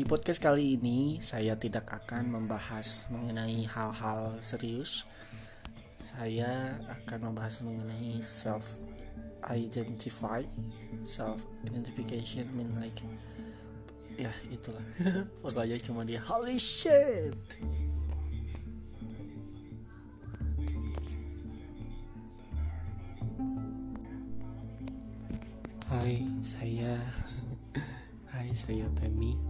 Di podcast kali ini saya tidak akan membahas mengenai hal-hal serius. Saya akan membahas mengenai self identify, self identification mean like ya itulah. Pokoknya cuma dia holy shit. Hai, saya Hai, saya Temi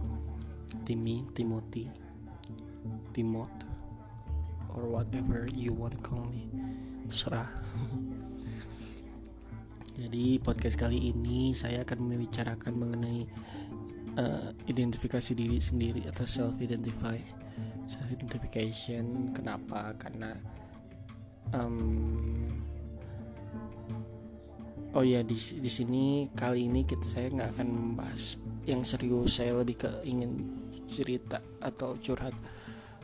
Timmy, Timothy Timot Or whatever you want to call me. Terserah. Jadi podcast kali ini saya akan membicarakan mengenai uh, Identifikasi diri sendiri atau self-identify. Self-identification Kenapa? Karena um, Oh ya di di sini kali ini kita saya nggak akan membahas yang serius. Saya lebih ke ingin cerita atau curhat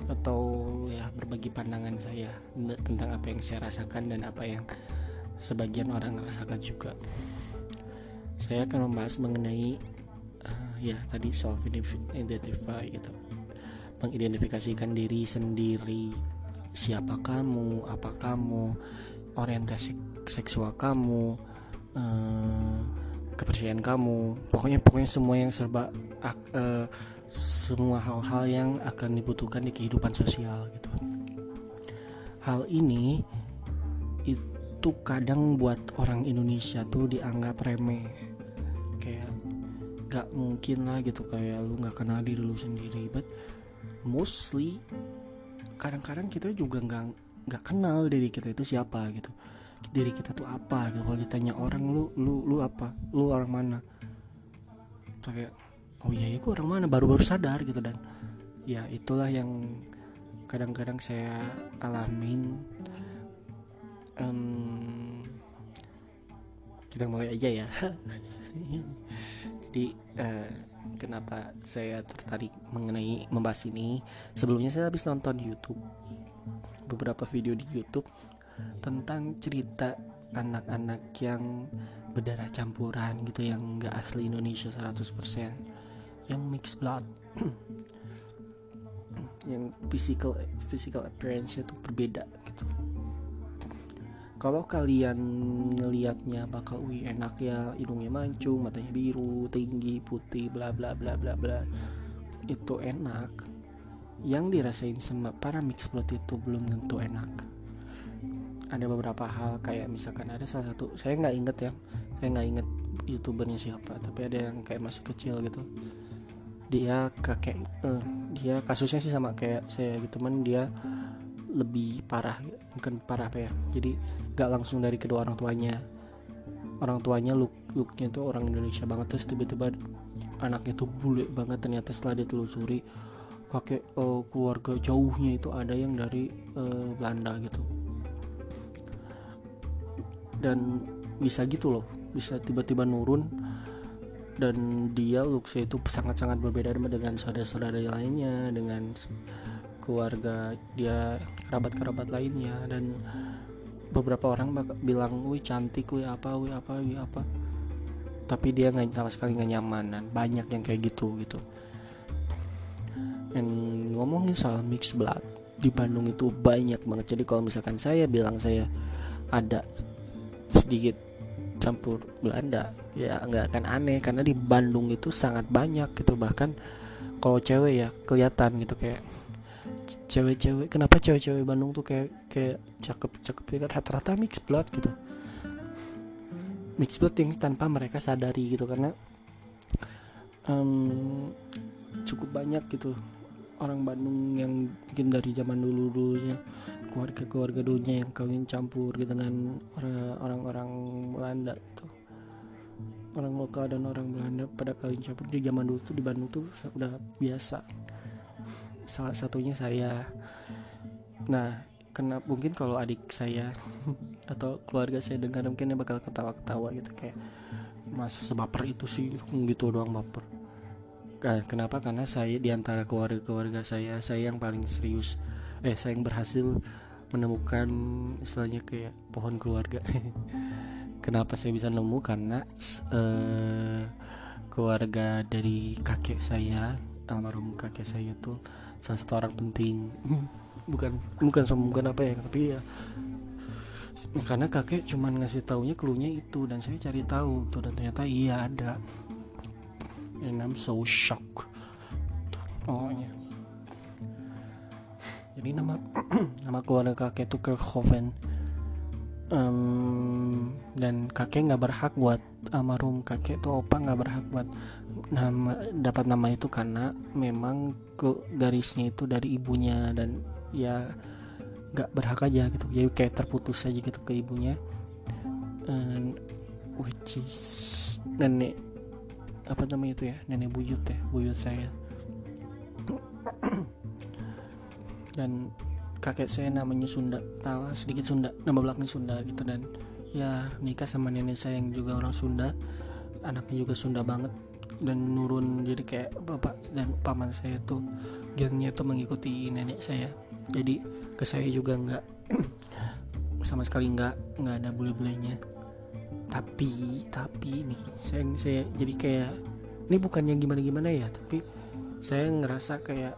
atau ya berbagi pandangan saya tentang apa yang saya rasakan dan apa yang sebagian orang rasakan juga. Saya akan membahas mengenai uh, ya tadi self identify gitu, mengidentifikasikan diri sendiri, siapa kamu, apa kamu, orientasi seksual kamu, uh, kepercayaan kamu. Pokoknya pokoknya semua yang serba uh, semua hal-hal yang akan dibutuhkan di kehidupan sosial gitu. Hal ini itu kadang buat orang Indonesia tuh dianggap remeh. Kayak gak mungkin lah gitu kayak lu gak kenal diri lu sendiri. But mostly kadang-kadang kita juga nggak nggak kenal diri kita itu siapa gitu. Diri kita tuh apa gitu. Kalau ditanya orang lu lu lu apa? Lu orang mana? Kayak oh iya ya orang mana? Baru-baru sadar gitu dan. Ya itulah yang kadang-kadang saya alamin. Um, kita mulai aja ya. Jadi uh, kenapa saya tertarik mengenai membahas ini? Sebelumnya saya habis nonton YouTube beberapa video di YouTube tentang cerita anak-anak yang berdarah campuran gitu yang gak asli Indonesia 100% yang mixed blood. Yang physical physical appearance itu berbeda gitu. Kalau kalian ngelihatnya bakal wih enak ya hidungnya mancung matanya biru tinggi putih bla bla bla bla bla. Itu enak. Yang dirasain sama para mixed blood itu belum tentu enak. Ada beberapa hal kayak misalkan ada salah satu saya nggak inget ya saya nggak inget youtubernya siapa tapi ada yang kayak masih kecil gitu dia kakek uh, dia kasusnya sih sama kayak saya gitu man dia lebih parah bukan parah apa ya jadi nggak langsung dari kedua orang tuanya. Orang tuanya look looknya tuh orang Indonesia banget terus tiba-tiba anaknya tuh bule banget ternyata setelah ditelusuri kakek uh, keluarga jauhnya itu ada yang dari uh, Belanda gitu. Dan bisa gitu loh bisa tiba-tiba nurun dan dia looksnya itu sangat-sangat berbeda dengan saudara-saudara lainnya dengan keluarga dia kerabat-kerabat lainnya. Dan beberapa orang bilang wih cantik wih apa wih apa wih apa. Tapi dia nggak sama sekali nggak nyaman dan banyak yang kayak gitu gitu. Dan ngomongin soal mix blood di Bandung itu banyak banget. Jadi kalau misalkan saya bilang saya ada sedikit campur Belanda. Ya nggak akan aneh karena di Bandung itu sangat banyak gitu. Bahkan kalau cewek ya kelihatan gitu kayak cewek-cewek kenapa cewek-cewek Bandung tuh kayak kayak cakep cakep ya kan? Rata-rata mix blood gitu. Mix blood yang tanpa mereka sadari gitu karena um, cukup banyak gitu orang Bandung yang mungkin dari zaman dulu dulunya keluarga-keluarga dunia yang kawin campur gitu dengan orang-orang Belanda gitu. Orang lokal dan orang Belanda pada kawin campur. Di zaman dulu tuh di Bandung tuh udah biasa. Salah satunya saya. Nah kena mungkin kalau adik saya atau keluarga saya dengar mungkin dia bakal ketawa-ketawa gitu kayak masa sebaper itu sih gitu doang baper. Kenapa? Karena saya di antara keluarga-keluarga saya saya yang paling serius eh saya yang berhasil menemukan istilahnya kayak pohon keluarga. Kenapa saya bisa nemu? Karena uh, keluarga dari kakek saya almarhum kakek saya tuh salah satu orang penting. Bukan bukan bukan apa ya tapi ya karena kakek cuman ngasih taunya klunya itu dan saya cari tahu tuh dan ternyata iya ada. And I'm so shock pokoknya jadi nama nama keluarga kakek itu Kirkhoven um, dan kakek nggak berhak buat almarhum kakek tuh opa nggak berhak buat nama dapat nama itu karena memang ke garisnya itu dari ibunya dan ya nggak berhak aja gitu. Jadi kayak terputus aja gitu ke ibunya. And, which is nenek apa namanya itu ya? Nenek buyut ya buyut saya dan kakek saya namanya Sunda. Tahu sedikit Sunda nama belakangnya Sunda gitu. Dan ya nikah sama nenek saya yang juga orang Sunda. Anaknya juga Sunda banget. Dan nurun jadi kayak bapak dan paman saya tuh gennya tuh mengikuti nenek saya. Jadi ke saya juga nggak sama sekali nggak nggak ada bule-bulenya. Tapi tapi nih saya saya jadi kayak ini bukannya gimana gimana ya tapi saya ngerasa kayak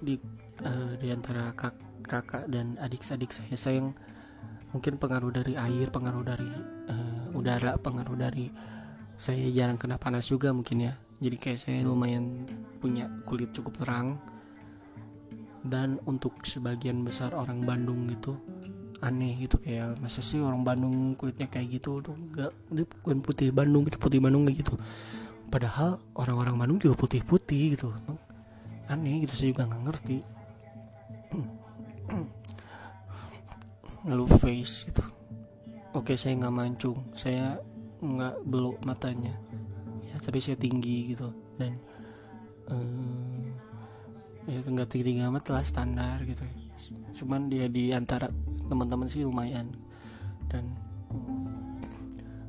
di uh, di antara kak, kakak dan adik-adik saya saya yang mungkin pengaruh dari air pengaruh dari uh, udara pengaruh dari saya jarang kena panas juga mungkin ya. Jadi kayak saya lumayan punya kulit cukup terang. Dan untuk sebagian besar orang Bandung gitu aneh gitu kayak masa sih orang Bandung kulitnya kayak gitu? Tuh nggak ini bukan putih Bandung itu putih Bandung kayak gitu. Padahal orang-orang Bandung juga putih-putih gitu. Aneh gitu saya juga nggak ngerti lalu face gitu. Oke saya nggak mancung saya nggak belok matanya. Ya tapi saya tinggi gitu. Dan um, ya nggak tinggi amat lah standar gitu. Cuman dia di antara teman-teman sih lumayan. Dan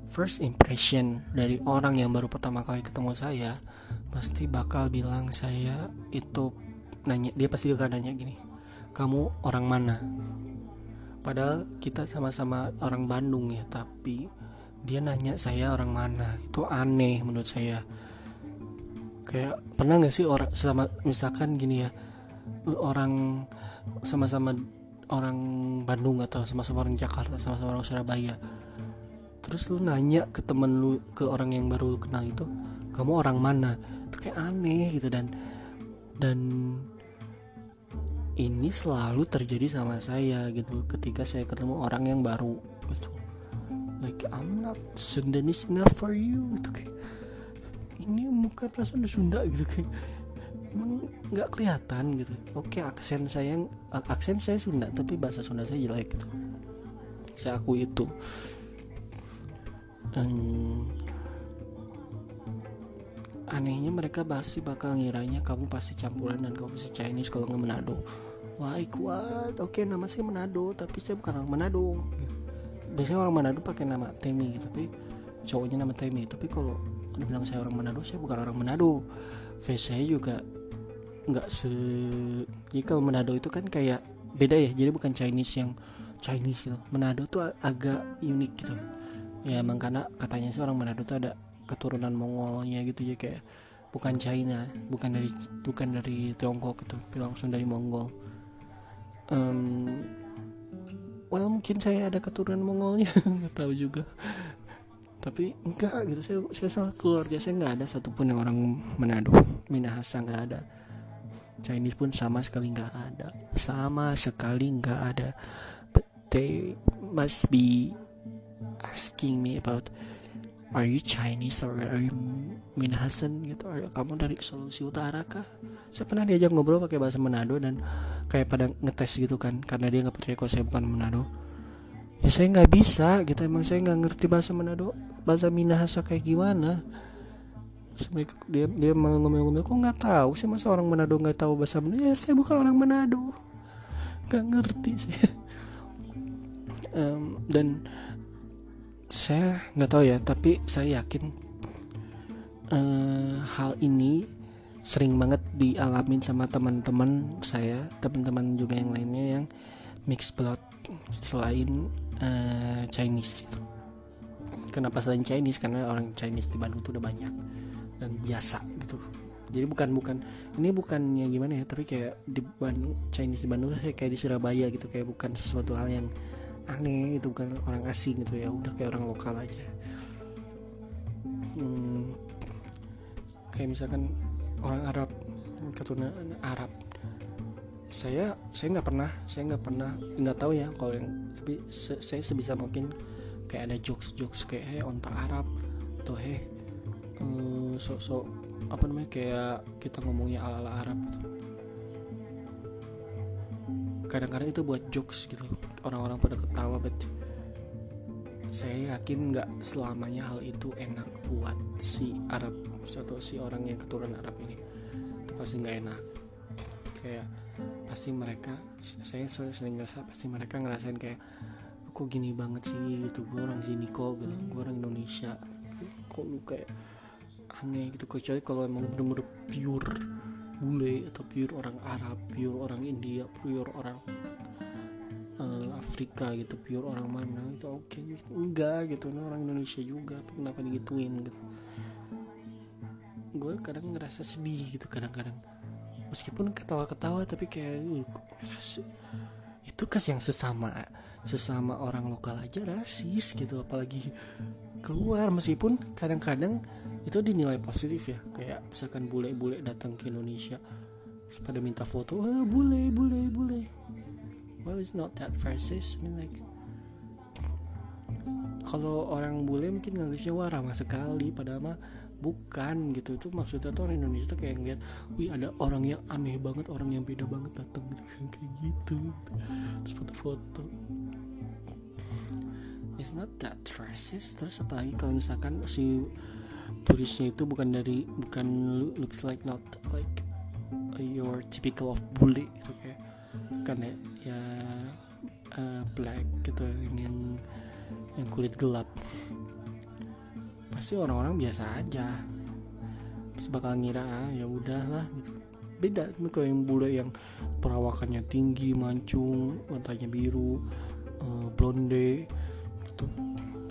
first impression dari orang yang baru pertama kali ketemu saya pasti bakal bilang saya itu nanya dia pasti akan nanya gini kamu orang mana padahal kita sama-sama orang Bandung ya tapi dia nanya saya orang mana. Itu aneh menurut saya. Kayak pernah nggak sih orang sama misalkan gini ya orang sama-sama orang Bandung atau sama-sama orang Jakarta sama-sama orang Surabaya. Terus lu nanya ke temen lu ke orang yang baru lu kenal itu kamu orang mana? Itu kayak aneh gitu dan dan ini selalu terjadi sama saya gitu ketika saya ketemu orang yang baru gitu. Like I'm not Sundanese enough for you gitu kayak ini muka perasaan Sunda gitu kayak emang nggak kelihatan gitu. Oke aksen saya aksen saya Sunda tapi bahasa Sunda saya jelek gitu. Saya aku itu. Um, anehnya mereka pasti bakal ngiranya kamu pasti campuran dan kamu pasti Chinese kalau nggak Manado like what oke nama saya Manado tapi saya bukan orang Manado. Biasanya orang Manado pakai nama Temi tapi cowoknya nama Temi. Tapi kalau dibilang saya orang Manado saya bukan orang Manado. Face saya juga nggak se jadi kalau Manado itu kan kayak beda ya. Jadi bukan Chinese yang Chinese gitu. Manado tuh agak unik gitu. Ya emang karena katanya sih orang Manado tuh ada keturunan Mongolnya gitu. Ya kayak bukan China bukan dari bukan dari Tiongkok gitu. Langsung dari Mongol um, well mungkin saya ada keturunan Mongolnya nggak tahu juga. Tapi enggak gitu saya saya sama keluarga saya nggak ada satupun yang orang Manado Minahasa nggak ada. Chinese pun sama sekali nggak ada sama sekali nggak ada. But they must be asking me about are you Chinese or are you Minahasan gitu? Are kamu dari Sulawesi Utara kah? Saya pernah diajak ngobrol pakai bahasa Manado dan kayak pada ngetes gitu kan karena dia nggak percaya kalau saya bukan Manado. Ya saya nggak bisa gitu emang saya nggak ngerti bahasa Manado bahasa Minahasa kayak gimana? Terus dia dia mau ngomong-ngomong kok nggak tahu sih masa orang Manado nggak tahu bahasa Manado ya saya bukan orang Manado. Nggak ngerti sih. Um, dan saya nggak tahu ya tapi saya yakin uh, hal ini sering banget dialamin sama teman-teman saya teman-teman juga yang lainnya yang mixed blood selain uh, Chinese gitu. Kenapa selain Chinese? Karena orang Chinese di Bandung tuh udah banyak dan biasa gitu. jadi bukan bukan ini bukannya gimana ya tapi kayak di Bandung Chinese di Bandung kayak di Surabaya gitu kayak bukan sesuatu hal yang aneh itu bukan orang asing gitu ya udah kayak orang lokal aja. Hmm, kayak misalkan orang Arab keturunan Arab. Saya saya nggak pernah saya nggak pernah nggak tahu ya kalau yang tapi se, saya sebisa mungkin kayak ada jokes jokes kayak hey onta Arab atau hey uh, sok-sok apa namanya kayak kita ngomongnya ala ala Arab gitu kadang-kadang itu buat jokes gitu. Orang-orang pada ketawa bet saya yakin nggak selamanya hal itu enak buat si Arab atau si orang yang keturunan Arab ini. Itu pasti nggak enak. Kayak pasti mereka saya sering ngerasa pasti mereka ngerasain kayak kok gini banget sih? Gitu gue orang sini kok gitu. Gue orang Indonesia. Kok lu kayak aneh gitu kecuali kalau emang bener-bener pure bule atau pure orang Arab pure orang India pure orang uh, Afrika gitu pure orang mana itu oke okay. enggak gitu nah, orang Indonesia juga kenapa digituin gitu gue kadang ngerasa sedih gitu kadang-kadang meskipun ketawa-ketawa tapi kayak uh, ngerasa itu kas yang sesama sesama orang lokal aja rasis gitu apalagi keluar meskipun kadang-kadang itu dinilai positif ya. Kayak misalkan bule-bule datang ke Indonesia pada minta foto ah, bule bule bule. Well it's not that racist I mean like kalau orang bule mungkin nganggapnya wah ramah sekali. Padahal mah bukan gitu. Itu maksudnya tuh orang Indonesia tuh kayak ngeliat wih ada orang yang aneh banget orang yang beda banget datang. Kayak gitu. Terus foto-foto it's not that racist. Terus apalagi kalau misalkan si turisnya itu bukan dari bukan looks like not like your typical of bully gitu kayak kan ya, ya uh, black gitu yang yang kulit gelap. Pasti orang-orang biasa aja. Terus bakal ngira ah, ya udahlah gitu. Beda kalau yang bule yang perawakannya tinggi mancung matanya biru uh, blonde gitu.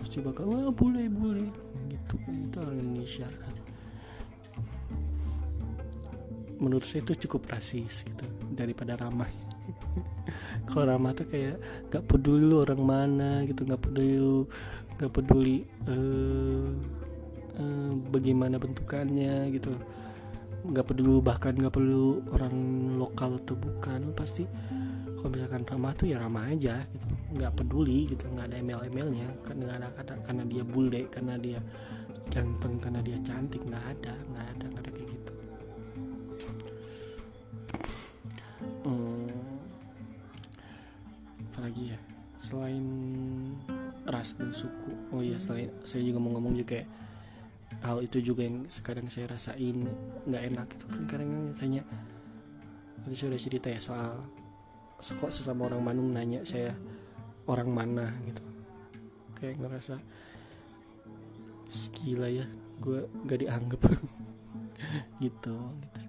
Pasti bakal wah bule bule gitu. Itu orang Indonesia. Menurut saya itu cukup rasis gitu daripada ramah. Kalau ramah tuh kayak gak peduli lu orang mana gitu gak peduli lu gak peduli uh, uh, bagaimana bentukannya gitu. Gak peduli bahkan gak perlu orang lokal atau bukan pasti kalau misalkan ramah tuh ya ramah aja gitu. Nggak peduli gitu nggak ada email-emailnya. Karena ada karena dia bule karena dia ganteng karena dia cantik nggak ada nggak ada nggak ada kayak gitu. Hmm, apalagi ya? Selain ras dan suku. Oh iya selain saya juga mau ngomong juga hal itu juga yang sekarang saya rasain nggak enak itu kan kadang tanya tadi saya udah cerita ya soal kok sesama orang Bandung nanya saya orang mana? gitu. Kayak ngerasa gila ya gue gak dianggap. Gitu gitu.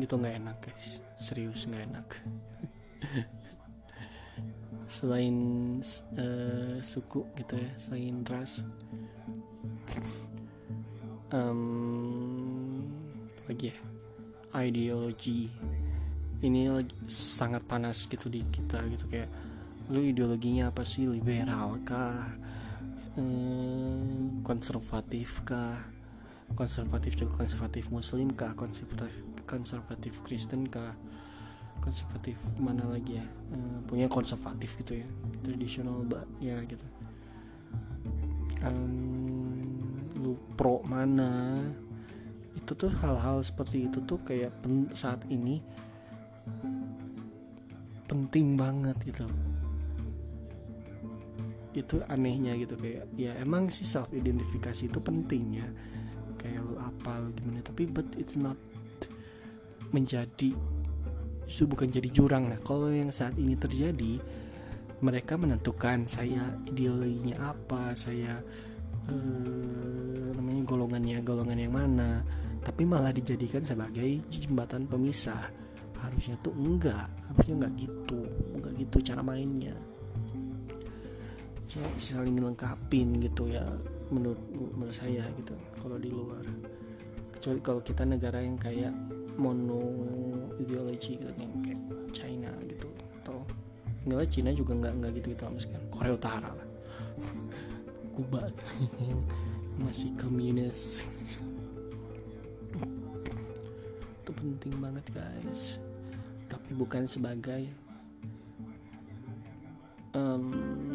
Gitu nggak enak guys. Serius nggak enak. Selain uh, suku gitu ya selain ras. Um, lagi ya? Ideologi ini lagi sangat panas gitu di kita gitu kayak lu ideologinya apa sih? Liberal kah? Hmm, konservatif kah? Konservatif juga konservatif muslim kah? Konservatif konservatif Kristen kah? Konservatif mana lagi ya? Hmm, punya konservatif gitu ya tradisional ya gitu. Um, lu pro mana? Itu tuh hal-hal seperti itu tuh kayak saat ini penting banget gitu. Itu anehnya gitu kayak ya emang sih self identifikasi itu penting ya. Kayak lu apa lu gimana tapi but it's not menjadi itu bukan jadi jurang nah kalau yang saat ini terjadi mereka menentukan saya ideologinya apa saya eh, namanya golongannya golongan yang mana tapi malah dijadikan sebagai jembatan pemisah harusnya tuh enggak harusnya enggak gitu enggak gitu cara mainnya. So, saling lengkapin gitu ya menurut menurut saya gitu kalau di luar. Kecuali kalau kita negara yang kayak mono ideologi gitu yang kayak China gitu atau enggak China juga nggak nggak gitu gitu sekali. Korea Utara lah. Kuba. Masih komunis. Itu penting banget guys bukan sebagai um,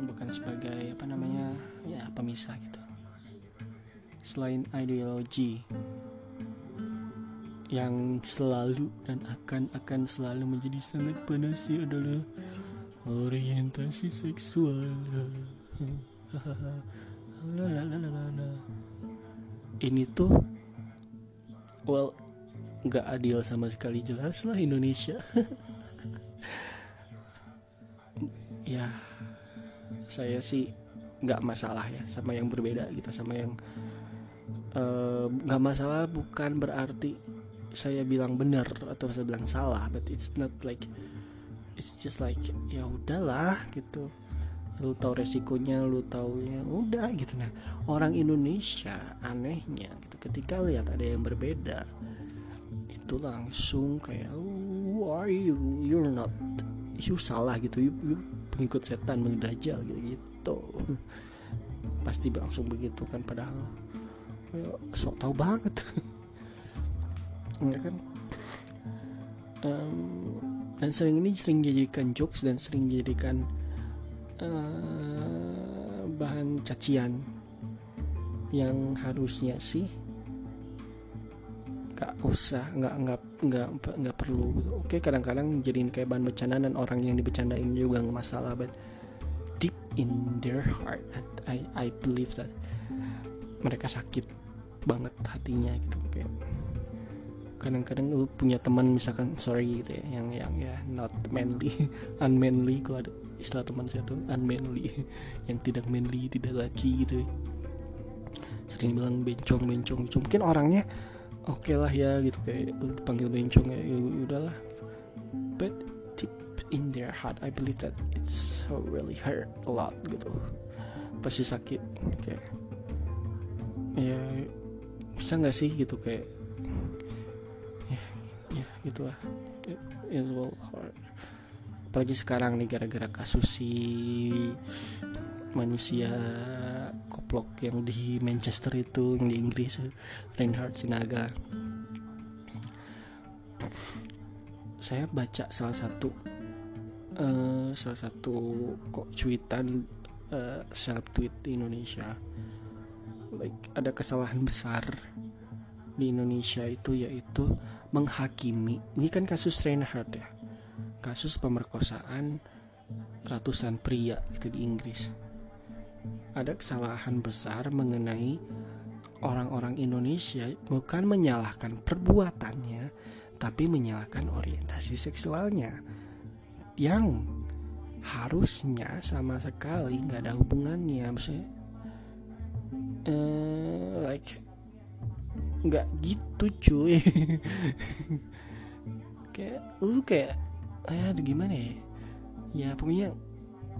bukan sebagai apa namanya ya pemisah gitu. Selain ideologi yang selalu dan akan akan selalu menjadi sangat panas adalah orientasi seksual. Ini tuh well nggak adil sama sekali jelas lah Indonesia. Ya saya sih nggak masalah ya sama yang berbeda gitu sama yang eh, nggak uh, masalah bukan berarti saya bilang benar atau saya bilang salah but it's not like it's just like ya udahlah gitu. Lu tahu resikonya lu tahu ya udah gitu. Nah orang Indonesia anehnya gitu ketika lihat ada yang berbeda itu langsung kayak who are you? You're not you salah gitu. You, you pengikut setan mendajal gitu gitu. Pasti langsung begitu kan padahal ya, sok tahu banget. Ya kan? Um, dan sering ini sering dijadikan jokes dan sering dijadikan uh, bahan cacian yang harusnya sih nggak usah nggak nggak nggak nggak perlu oke kadang-kadang jadiin kayak bahan bercandaan dan orang yang dibecandain juga nggak masalah but deep in their heart I I believe that mereka sakit banget hatinya gitu. Kayak kadang-kadang lu punya teman misalkan sorry gitu ya yang yang ya not manly unmanly kalau ada istilah teman saya tuh unmanly yang tidak manly tidak laki gitu. Ya. sering bilang bencong bencong mungkin orangnya oke okay lah ya gitu. Kayak panggil bencong ya, ya udahlah. But deep in their heart I believe that it's so really hurt a lot gitu. Pasti sakit kayak ya bisa nggak sih gitu kayak ya gitulah. It, it will hard apalagi sekarang nih gara-gara kasus si manusia koplok yang di Manchester itu yang di Inggris Reinhard Sinaga saya baca salah satu uh, salah satu kok cuitan uh, seleb tweet di Indonesia. Like ada kesalahan besar di Indonesia itu yaitu menghakimi. Ini kan kasus Reinhardt ya? Kasus pemerkosaan ratusan pria itu di Inggris ada kesalahan besar mengenai orang-orang Indonesia bukan menyalahkan perbuatannya tapi menyalahkan orientasi seksualnya yang harusnya sama sekali nggak ada hubungannya. Maksudnya uh, like nggak gitu cuy. Kayak lu kayak eh gimana ya? Ya pokoknya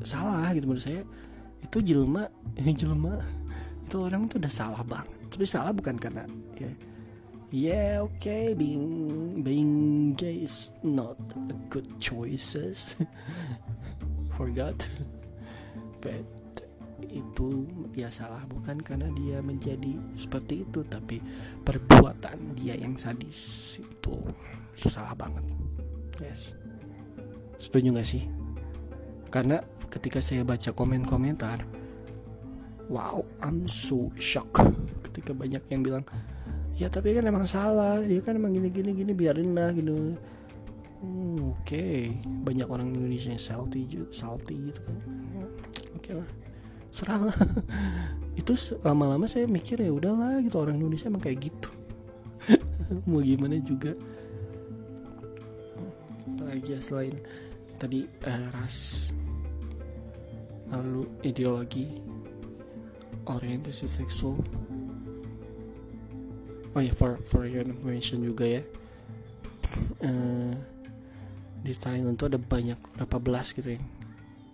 salah gitu menurut saya itu jelma jelma. Itu orang tuh udah salah banget. Tapi salah bukan karena ya yeah oke okay, being being gay is not a good choices. Forgot. But itu dia salah bukan karena dia menjadi seperti itu tapi perbuatan dia yang sadis itu itu salah banget. Yes. Setuju gak sih karena ketika saya baca komen-komentar wow I'm so shocked. Ketika banyak yang bilang ya tapi kan emang salah dia kan emang gini gini gini biarin lah gitu. Hmm, oke. Okay. banyak orang Indonesia yang salty salty gitu kan. Oke okay lah. Serah lah. Itu lama-lama saya mikir ya udahlah gitu. Orang Indonesia emang kayak gitu. Mau gimana juga? Apalagi ya selain tadi uh, ras lalu ideologi orientasi seksual. Oh ya for for your information juga ya. Uh, di Thailand tuh ada banyak berapa belas gitu yang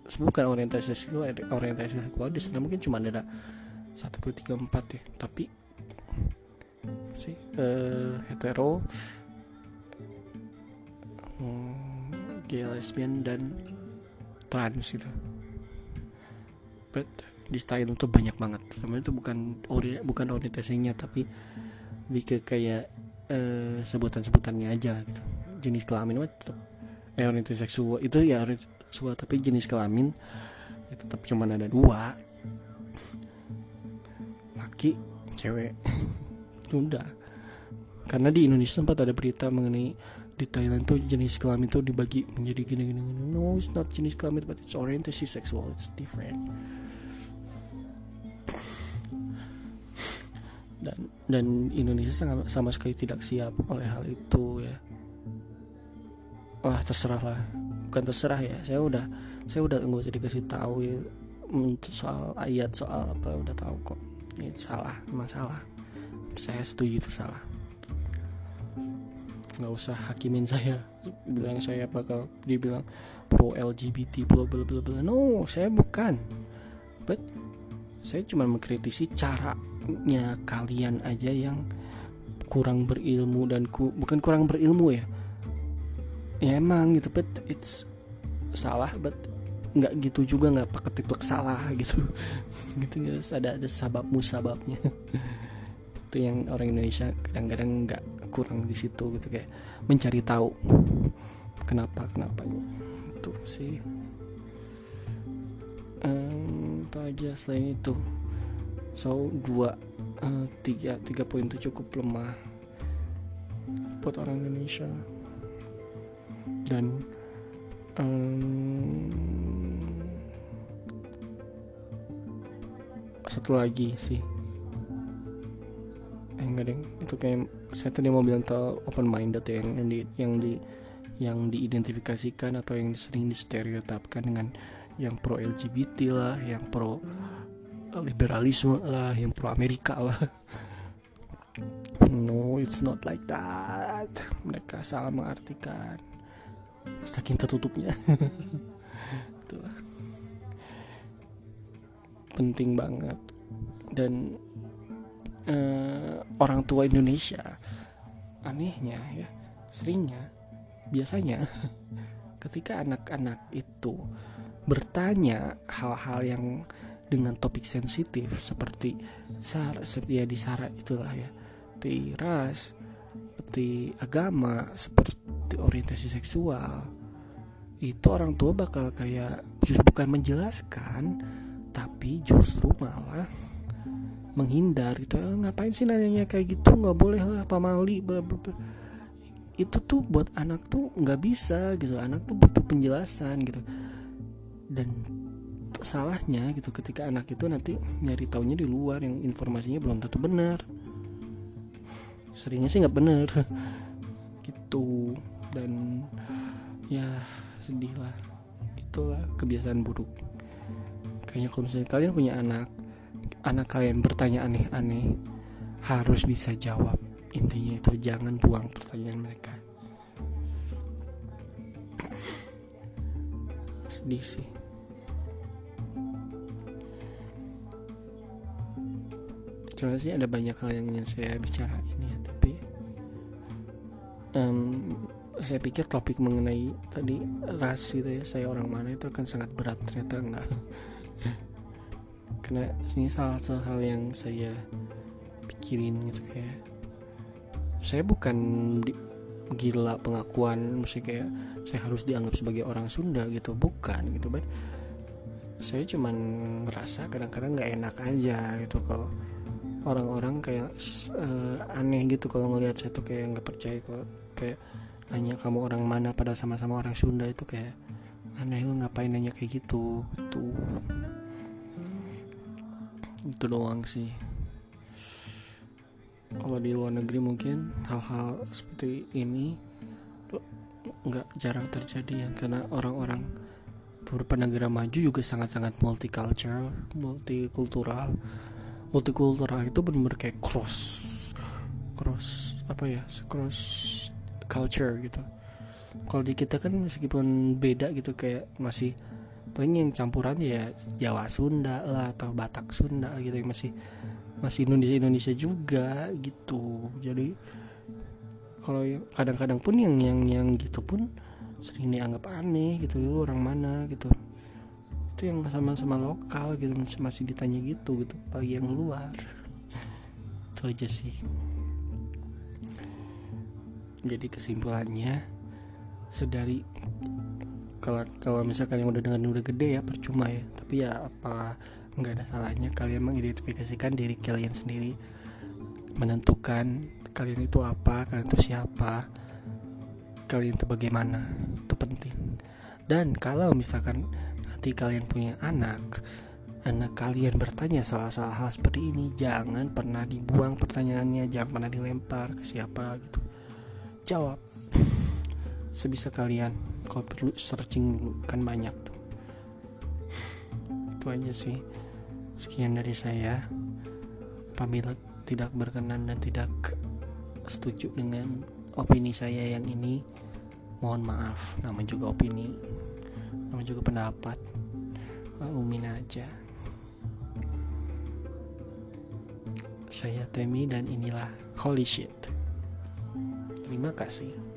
bukan orientasi seksual orientasi seksual di sana mungkin cuma ada satu dua tiga empat ya. Tapi sih uh, hetero um, gay lesbian dan trans gitu. But di Thailand tuh banyak banget. Sebenarnya itu bukan ori bukan orientasinya tapi lebih ke kayak uh, sebutan-sebutannya aja gitu. Jenis kelamin tetap eh orientasi seksual itu ya orientasi seksual tapi jenis kelamin ya tetap cuma ada dua. Laki cewek. Sudah karena di Indonesia sempat ada berita mengenai di Thailand tuh jenis kelamin tuh dibagi menjadi gini gini no it's not jenis kelamin but it's orientasi seksual it's different. Dan dan Indonesia sama, sama sekali tidak siap oleh hal itu ya. Wah terserah lah. Bukan terserah ya saya udah saya udah nggak usah dikasih tahu ya soal ayat soal apa udah tahu kok. Ini salah masalah saya setuju itu salah nggak usah hakimin saya. Bilang saya bakal dibilang pro LGBT bla bla bla bla. No saya bukan. But saya cuma mengkritisi caranya kalian aja yang kurang berilmu dan ku, bukan kurang berilmu ya. Ya emang gitu but it's salah but nggak gitu juga nggak pakai tipe salah gitu. Gitu guys ada ada sabab musababnya itu yang orang Indonesia kadang-kadang nggak kurang di situ gitu kayak mencari tahu kenapa kenapanya itu sih. Um, aja selain itu? So dua uh, tiga tiga poin itu cukup lemah buat orang Indonesia. Dan um, satu lagi sih. Eh enggak deh itu kayak saya tadi mau bilang tuh open minded ya yang, yang di yang di yang diidentifikasikan atau yang sering distereotipkan dengan yang pro LGBT lah, yang pro liberalisme lah, yang pro Amerika lah. No, it's not like that. Mereka salah mengartikan. Saking tertutupnya. Itulah. Penting banget. Dan uh, orang tua Indonesia. Anehnya ya seringnya biasanya ketika anak-anak itu bertanya hal-hal yang dengan topik sensitif seperti sar seperti ya di sara itulah ya seperti ras seperti agama seperti orientasi seksual itu orang tua bakal kayak justru bukan menjelaskan tapi justru malah menghindar gitu. Eh, ngapain sih nanya kayak gitu? Nggak boleh lah pamali bla bla bla. Itu tuh buat anak tuh nggak bisa gitu. Anak tuh butuh penjelasan gitu. Dan salahnya gitu ketika anak itu nanti nyari taunya di luar yang informasinya belum tentu benar. Seringnya sih nggak benar. Gitu. Dan ya sedih lah. Itulah kebiasaan buruk. Kayaknya kalau misalnya kalian punya anak anak kalian bertanya aneh-aneh harus bisa jawab. Intinya itu jangan buang pertanyaan mereka. Sedih sih. Sebenarnya sih ada banyak hal yang ingin saya bicara ini ya tapi um, saya pikir topik mengenai tadi ras gitu ya saya orang mana itu akan sangat berat ternyata enggak karena ini salah satu hal yang saya pikirin gitu kayak saya bukan di, gila pengakuan mesti kayak saya harus dianggap sebagai orang Sunda gitu. Bukan gitu but saya cuman ngerasa kadang-kadang nggak enak aja gitu. Kalau orang-orang kayak uh, aneh gitu kalau ngelihat saya tuh kayak nggak percaya. Kalau kayak nanya kamu orang mana pada sama-sama orang Sunda itu kayak aneh lu ngapain nanya kayak gitu? Itu itu doang sih kalau di luar negeri mungkin hal-hal seperti ini nggak jarang terjadi ya karena orang-orang beberapa negara maju juga sangat-sangat multicultural, multikultural. Multikultural itu benar-benar kayak cross cross apa ya? cross culture gitu. Kalau di kita kan meskipun beda gitu kayak masih paling yang campuran ya Jawa Sunda lah atau Batak Sunda gitu yang masih masih Indonesia Indonesia juga gitu. Jadi kalau kadang-kadang pun yang yang yang gitu pun sering dianggap aneh gitu lu orang mana? gitu. Itu yang sama-sama lokal gitu masih ditanya gitu gitu bagi yang luar. Itu aja sih. Jadi kesimpulannya sedari kalau kalau misalkan yang udah dengan udah gede ya percuma ya. Tapi ya apa nggak ada salahnya. Kalian mengidentifikasikan diri kalian sendiri. Menentukan kalian itu apa kalian itu siapa kalian itu bagaimana itu penting. Dan kalau misalkan nanti kalian punya anak anak kalian bertanya salah-salah hal seperti ini jangan pernah dibuang pertanyaannya jangan pernah dilempar ke siapa gitu. Jawab. Sebisa kalian kalau perlu searching dulu kan banyak tuh. Itu aja sih. Sekian dari saya. Apabila tidak berkenan dan tidak setuju dengan opini saya yang ini. Mohon maaf nama juga opini nama juga pendapat. Maklumin aja. Saya Temi dan inilah Holy Shit. Terima kasih